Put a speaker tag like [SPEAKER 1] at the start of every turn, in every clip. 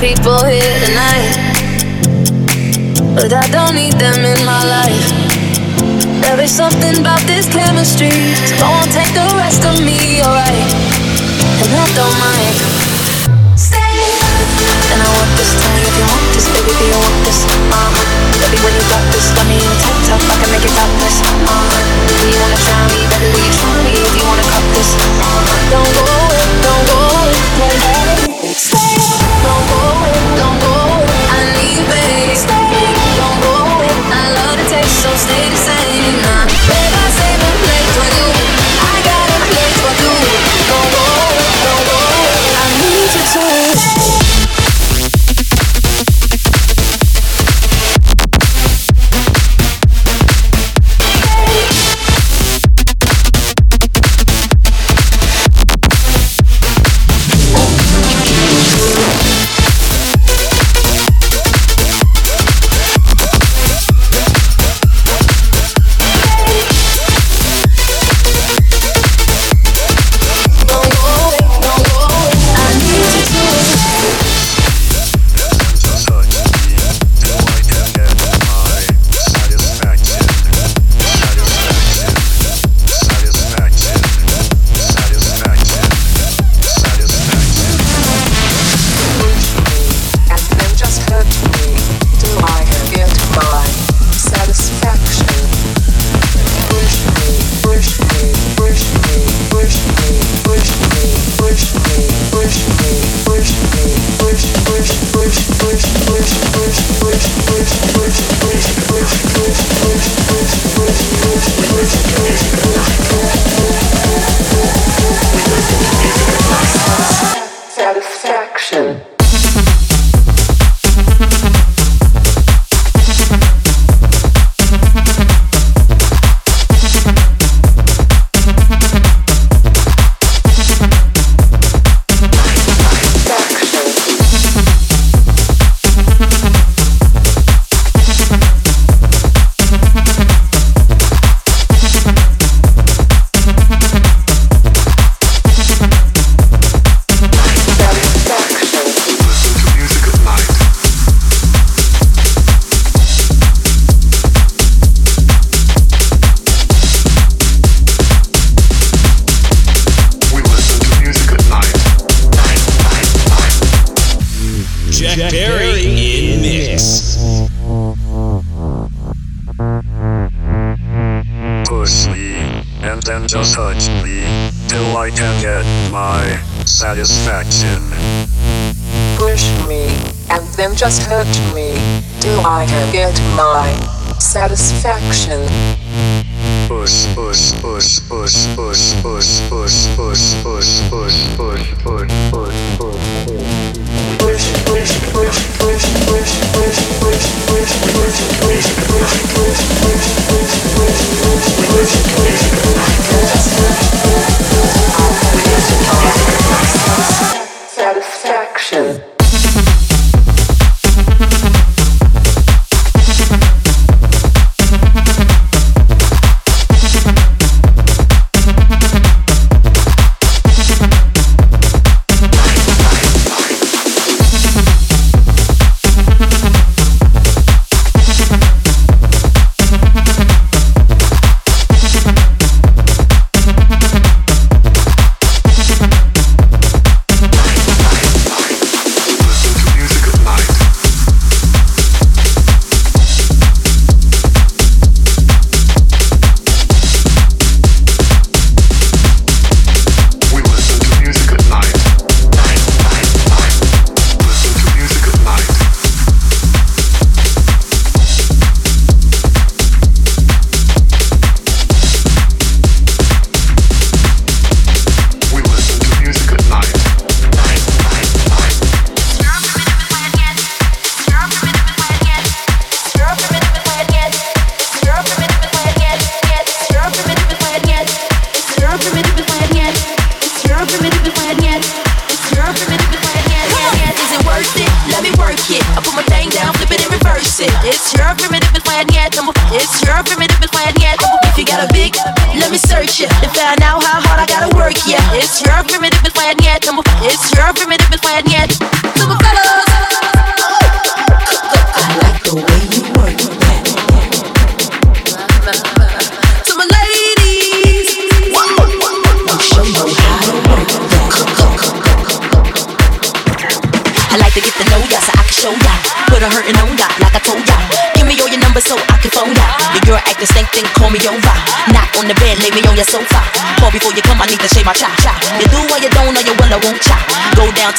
[SPEAKER 1] people here tonight, but I don't need them in my life. There is something about this chemistry, so won't take the rest of me, alright. And I don't mind. Stay. And I want this, tell if you want this, baby, do you want this? Uh, baby, when you got this, let me in a tank top, I can make it topless. Uh, do you wanna try me, baby, will you try me? If you wanna cut this, uh, don't go away, don't go away, don't go away.
[SPEAKER 2] stayed language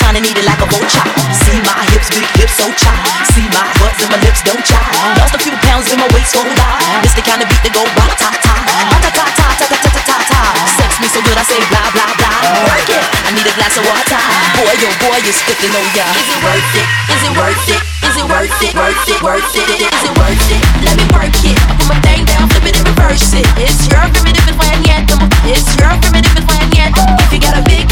[SPEAKER 2] Downtown and it like a vulture. See my hips, big hips, so cha. See my butts and my lips, don't cha. Lost a few pounds in my waist, hold on. This the kind of beat that go ba ta ta, ta ta ta ta ta ta ta ta. Sex me so good, I say blah blah blah. Work it. I need a glass of water. Boy, yo, boy, it's good to know ya. Is it worth it? Is it worth it? Is it worth it? Worth it? Worth it? Is it worth it? Let me work it. I put my thing down, flip it and reverse it. It's your primitive plan yet. It's your primitive plan yet. If you got a big,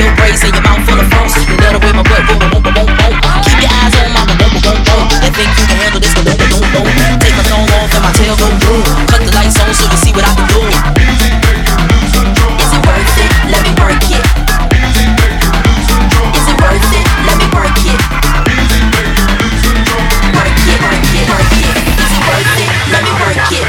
[SPEAKER 2] your and mouth full of my boom, boom, boom, boom, boom. Keep your eyes on boom, boom, boom, boom. Think you can handle this, but. Take my off and my blue. Cut the lights on so you see what I can do. Is it worth it? Let me work it. Is it worth it? Let me work it. Work it, work it, work it. Is it worth it? Let me work it.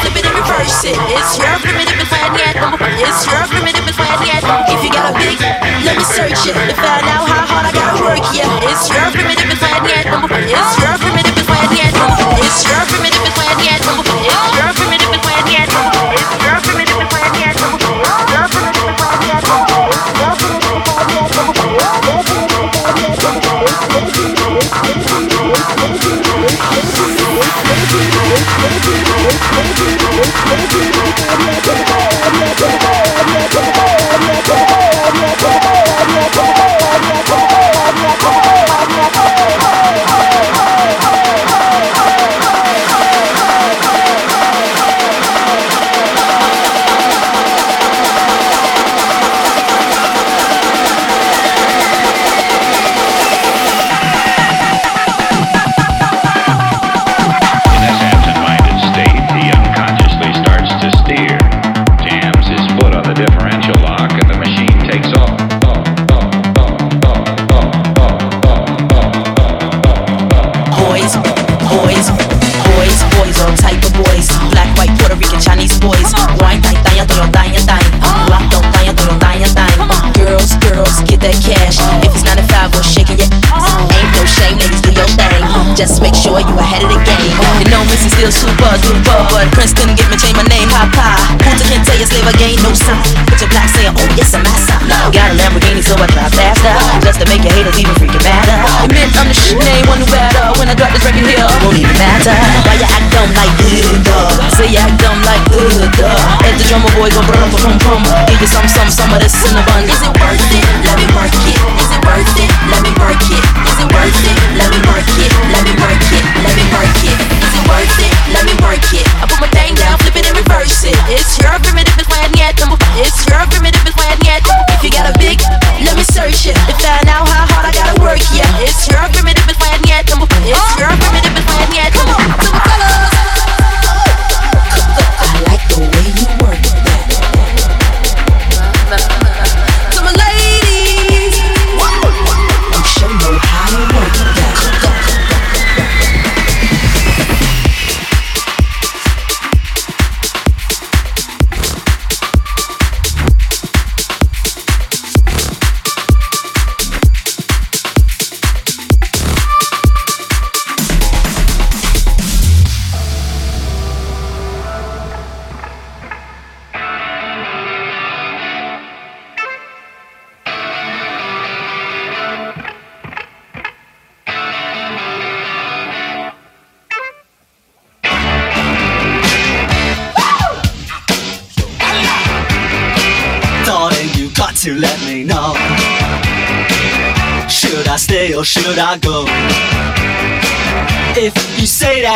[SPEAKER 2] Flip it and reverse it. It's your primitive plan yet. It's your primitive plan yet. If you got a big, let me search it to find out how hard I gotta work. Yeah, it's your primitive plan yet. It's your primitive plan yet. It's your primitive plan yet. It's your primitive plan yet. It's your primitive plan yet. It's your boy gon' brum brum brum. boom. Give you some, some, some of this
[SPEAKER 3] cinnamon.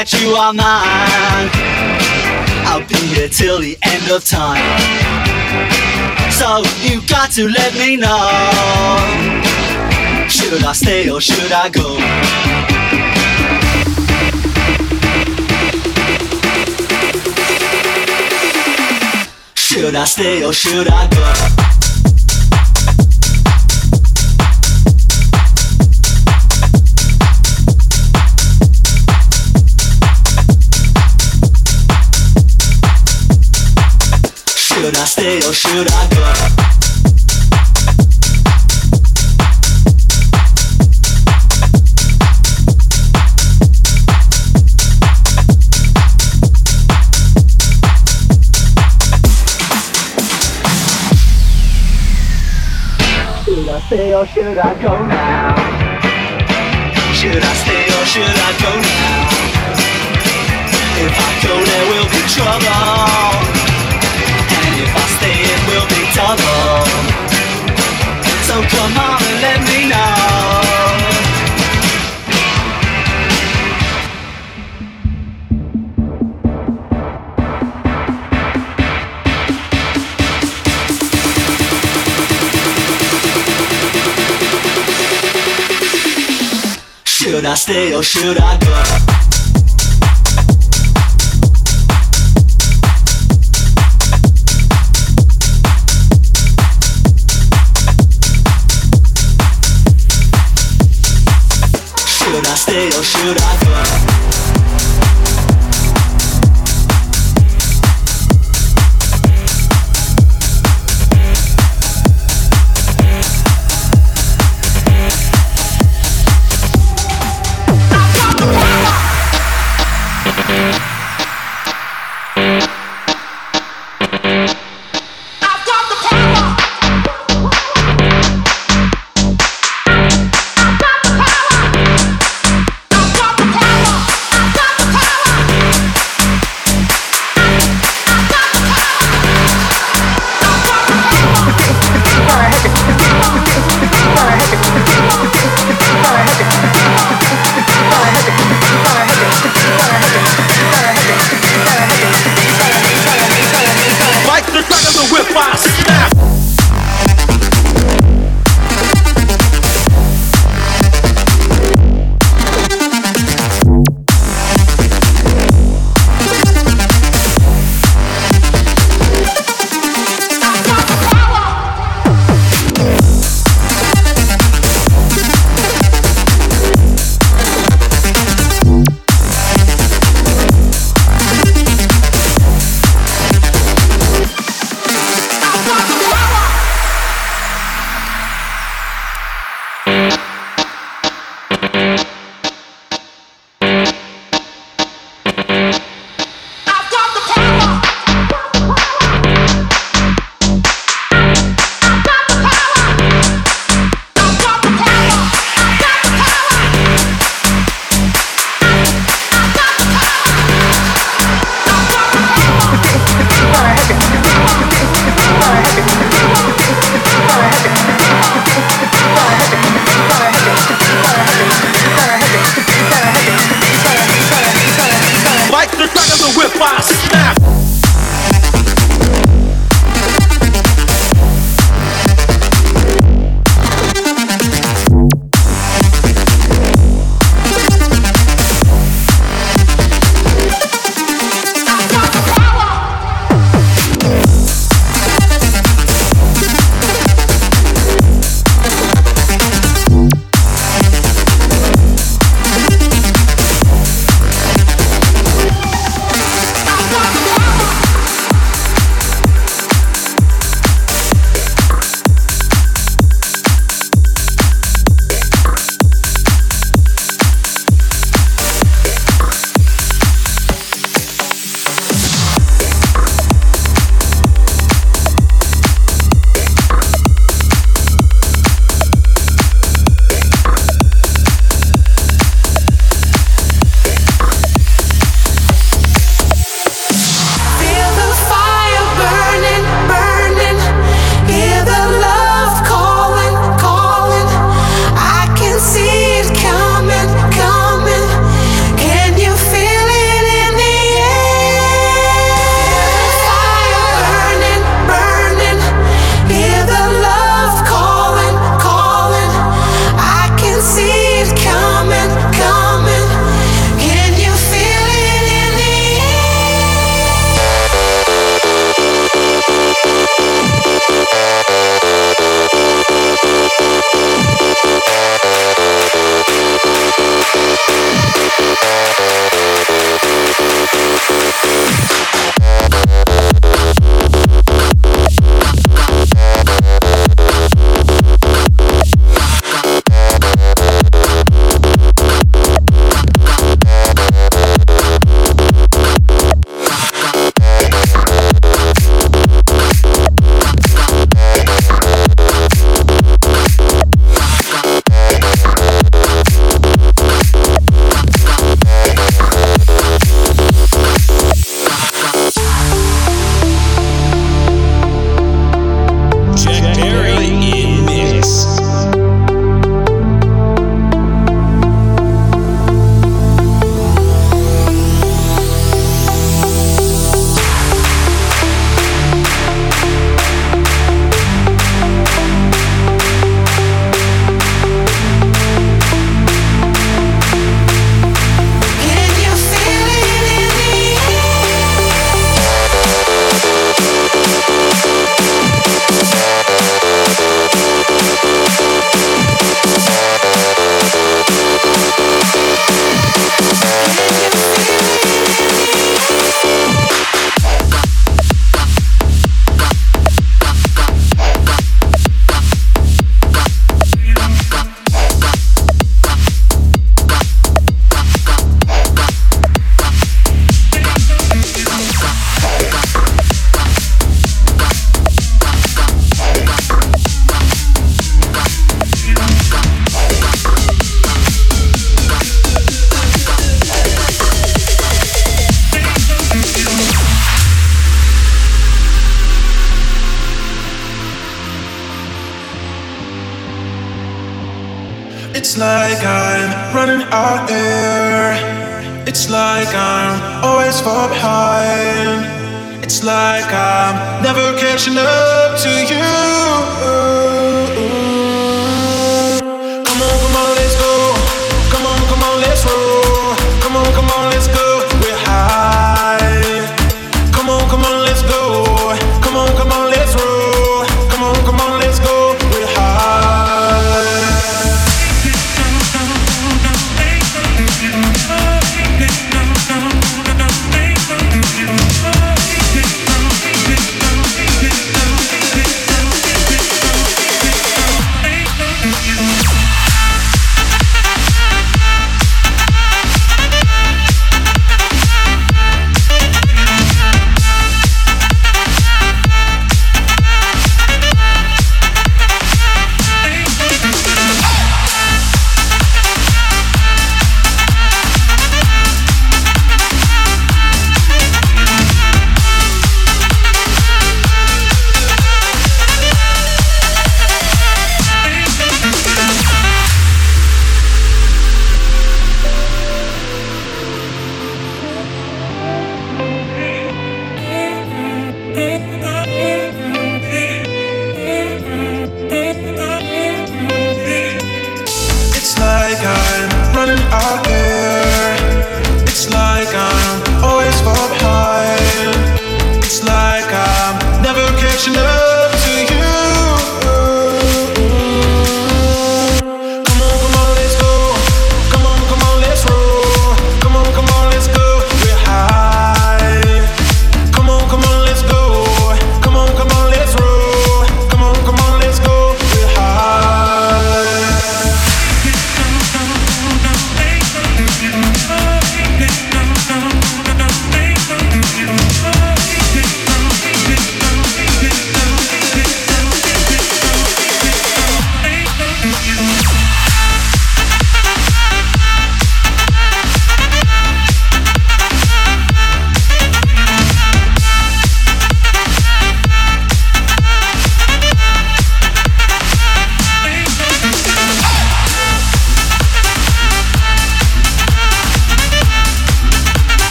[SPEAKER 3] That
[SPEAKER 4] you are mine, I'll be here till the end of time. So you got to let me know. Should I stay or should I go? Should I stay or should I go? Stay or should I go? Should I stay or should I go now? Should I stay or should I go now? If I go there will be trouble stay or should I go?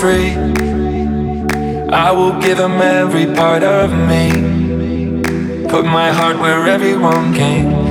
[SPEAKER 5] free. I will give them every part of me. Put my heart where everyone came.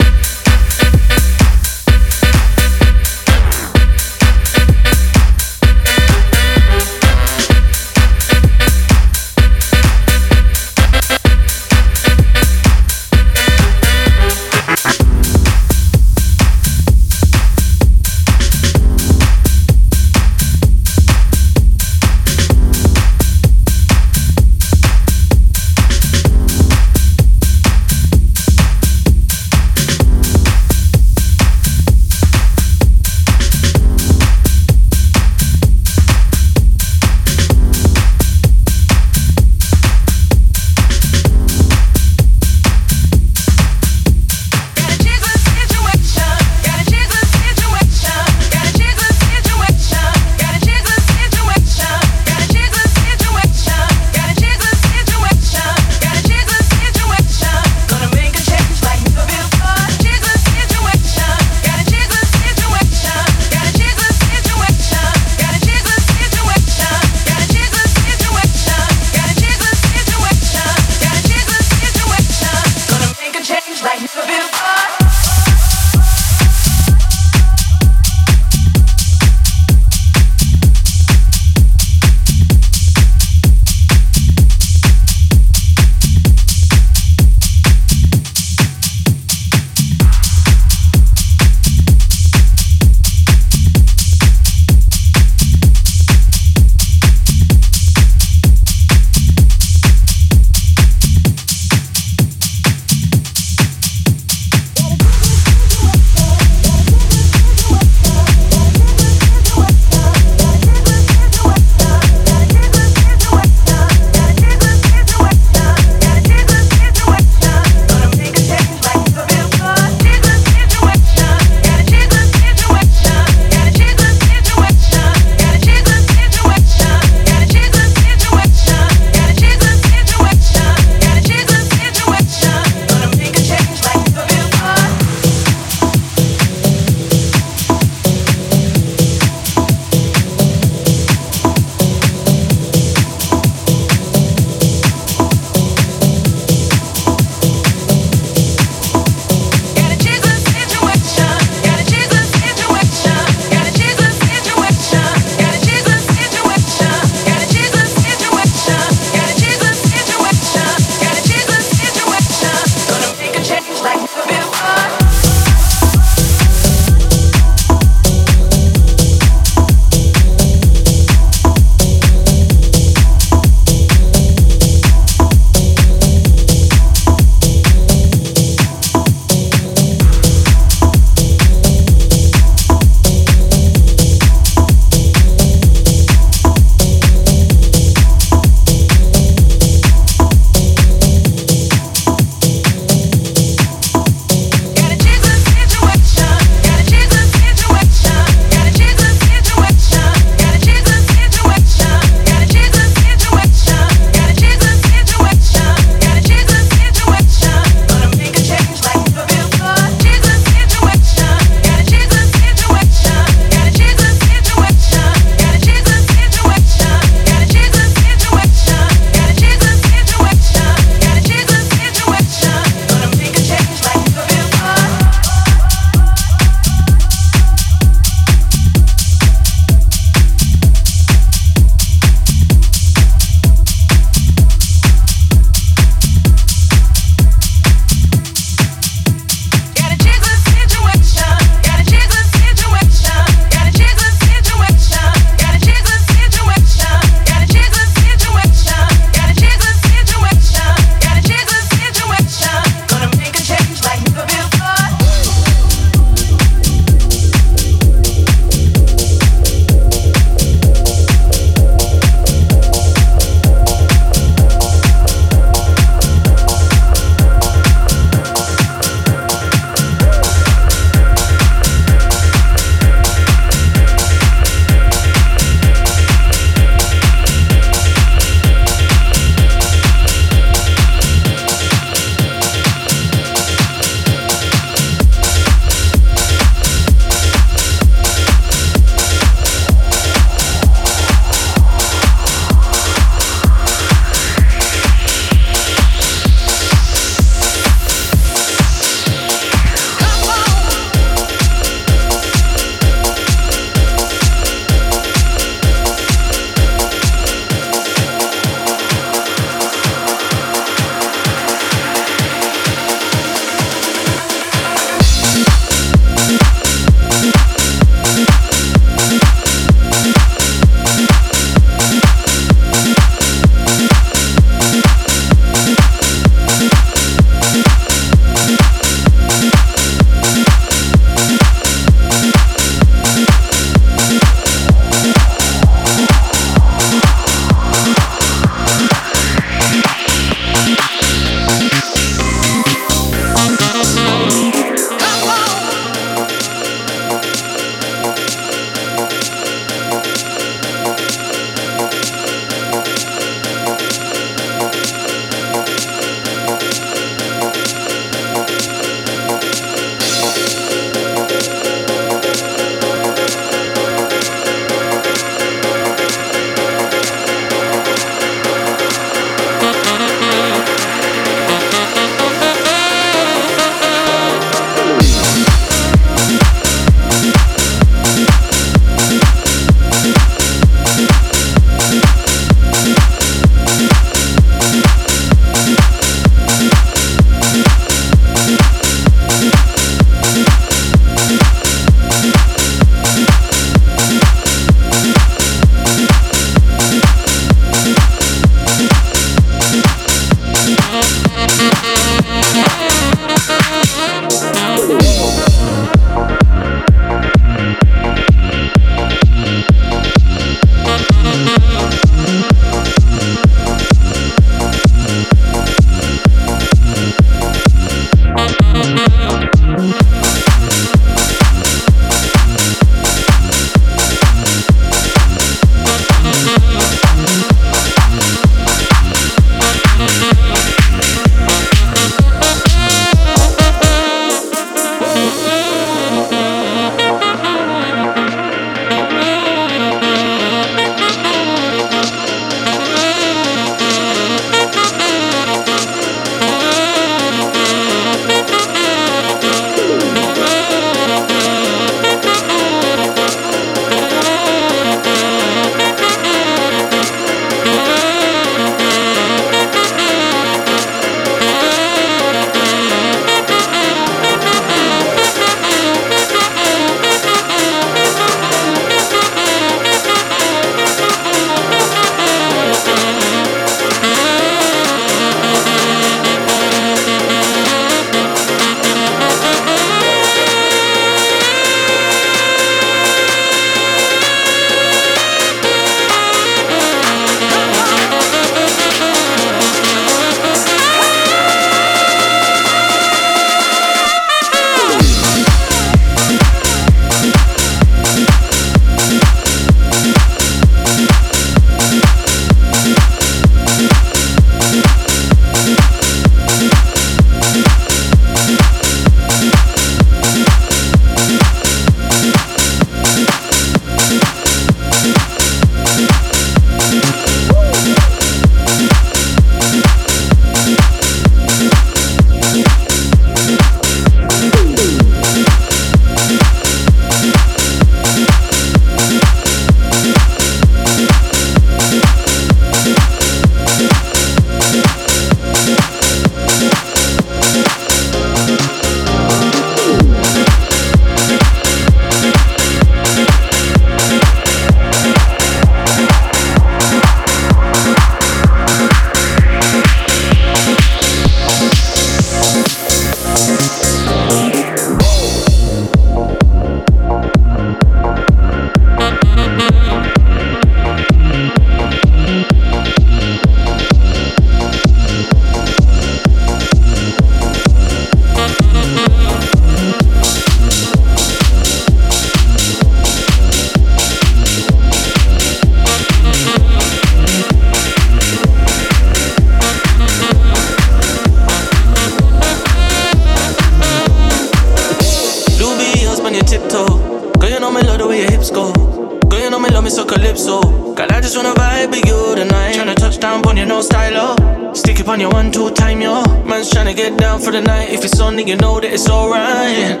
[SPEAKER 5] calypso. Girl, I just wanna vibe with
[SPEAKER 6] you tonight. Tryna touch
[SPEAKER 2] down
[SPEAKER 7] on your no stylo. Oh. Stick it on your one, two time, yo. Man's tryna get down for the night. If it's on, then you know that it's alright.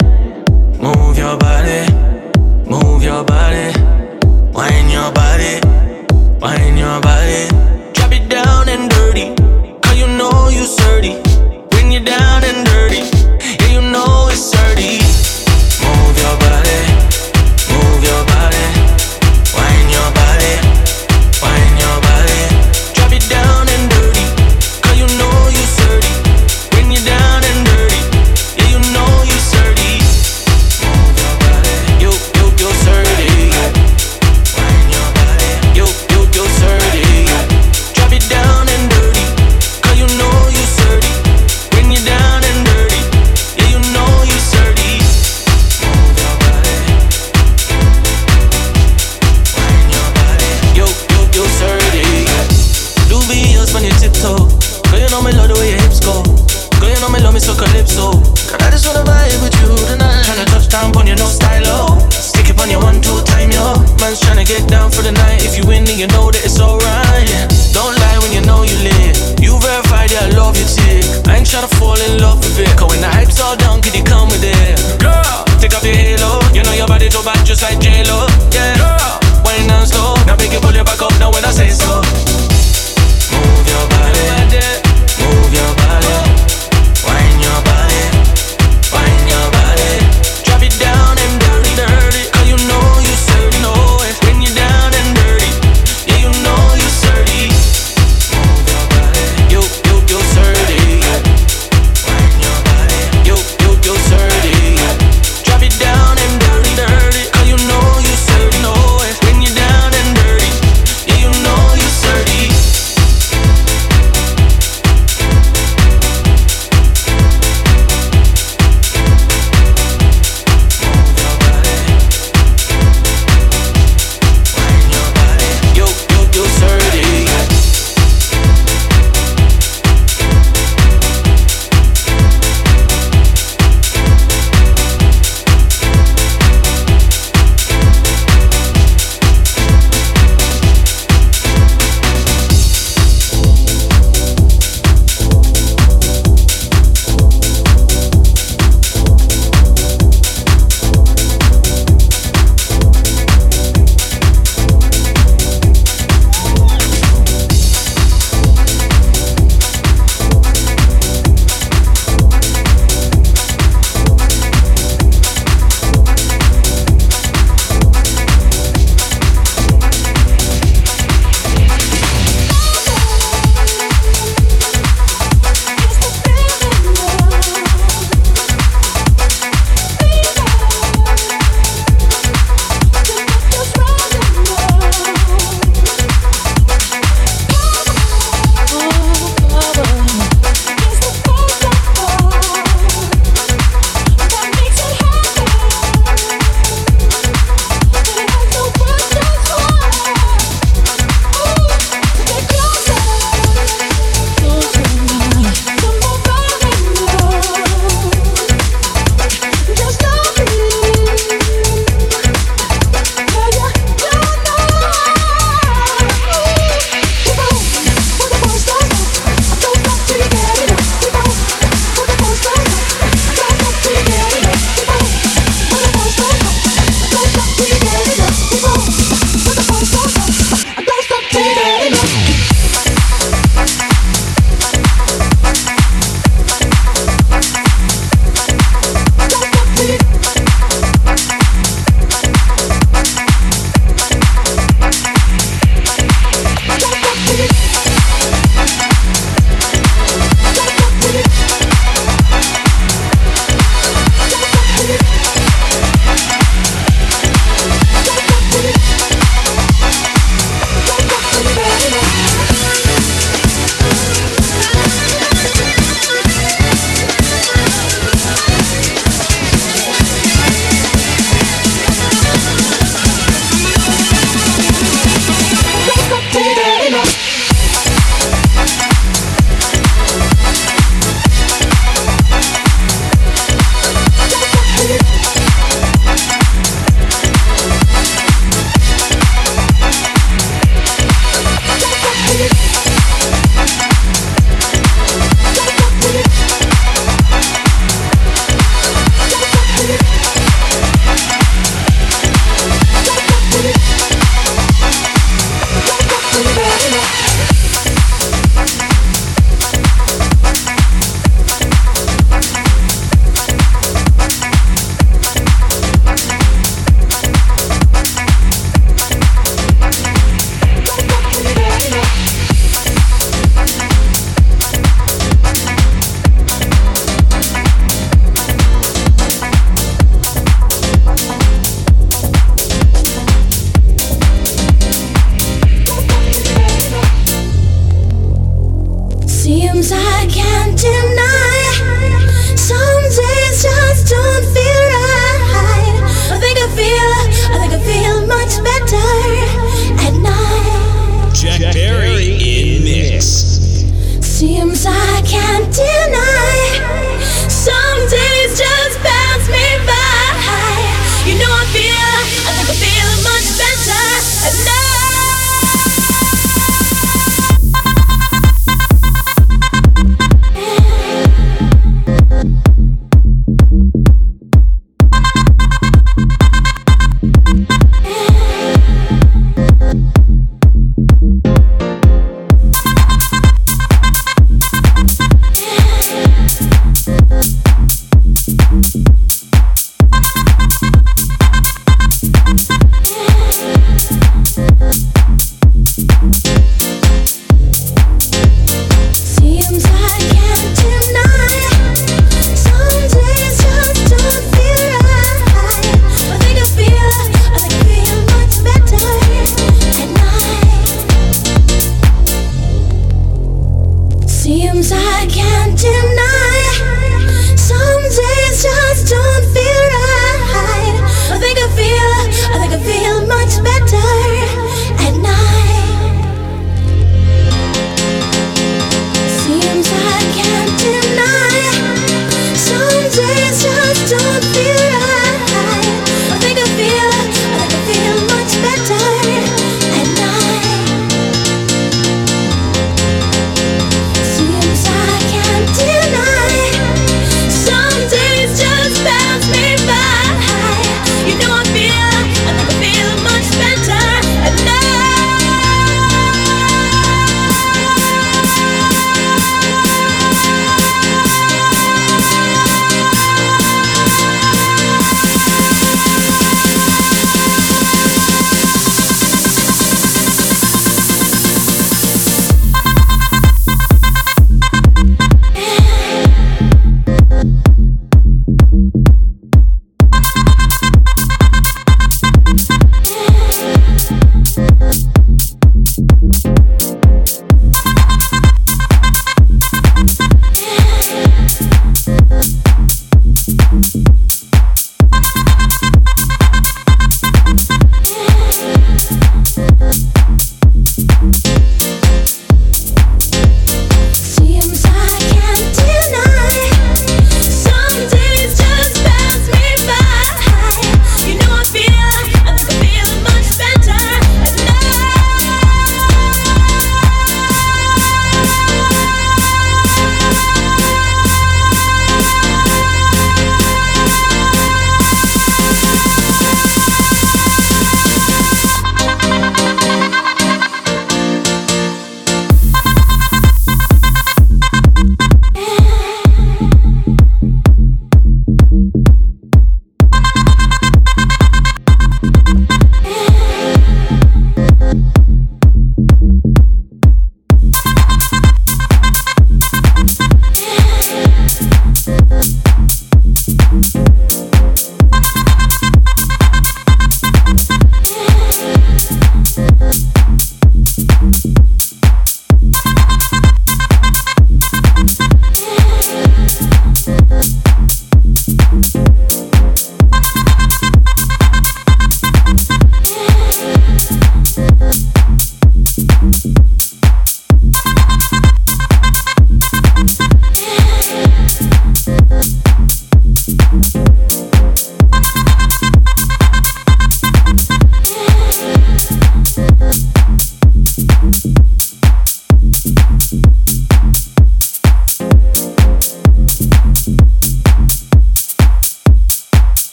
[SPEAKER 7] Move your body, move your body. wind your body, wind your body. Drop it down and dirty. Cause you know you are dirty. Bring you down and dirty.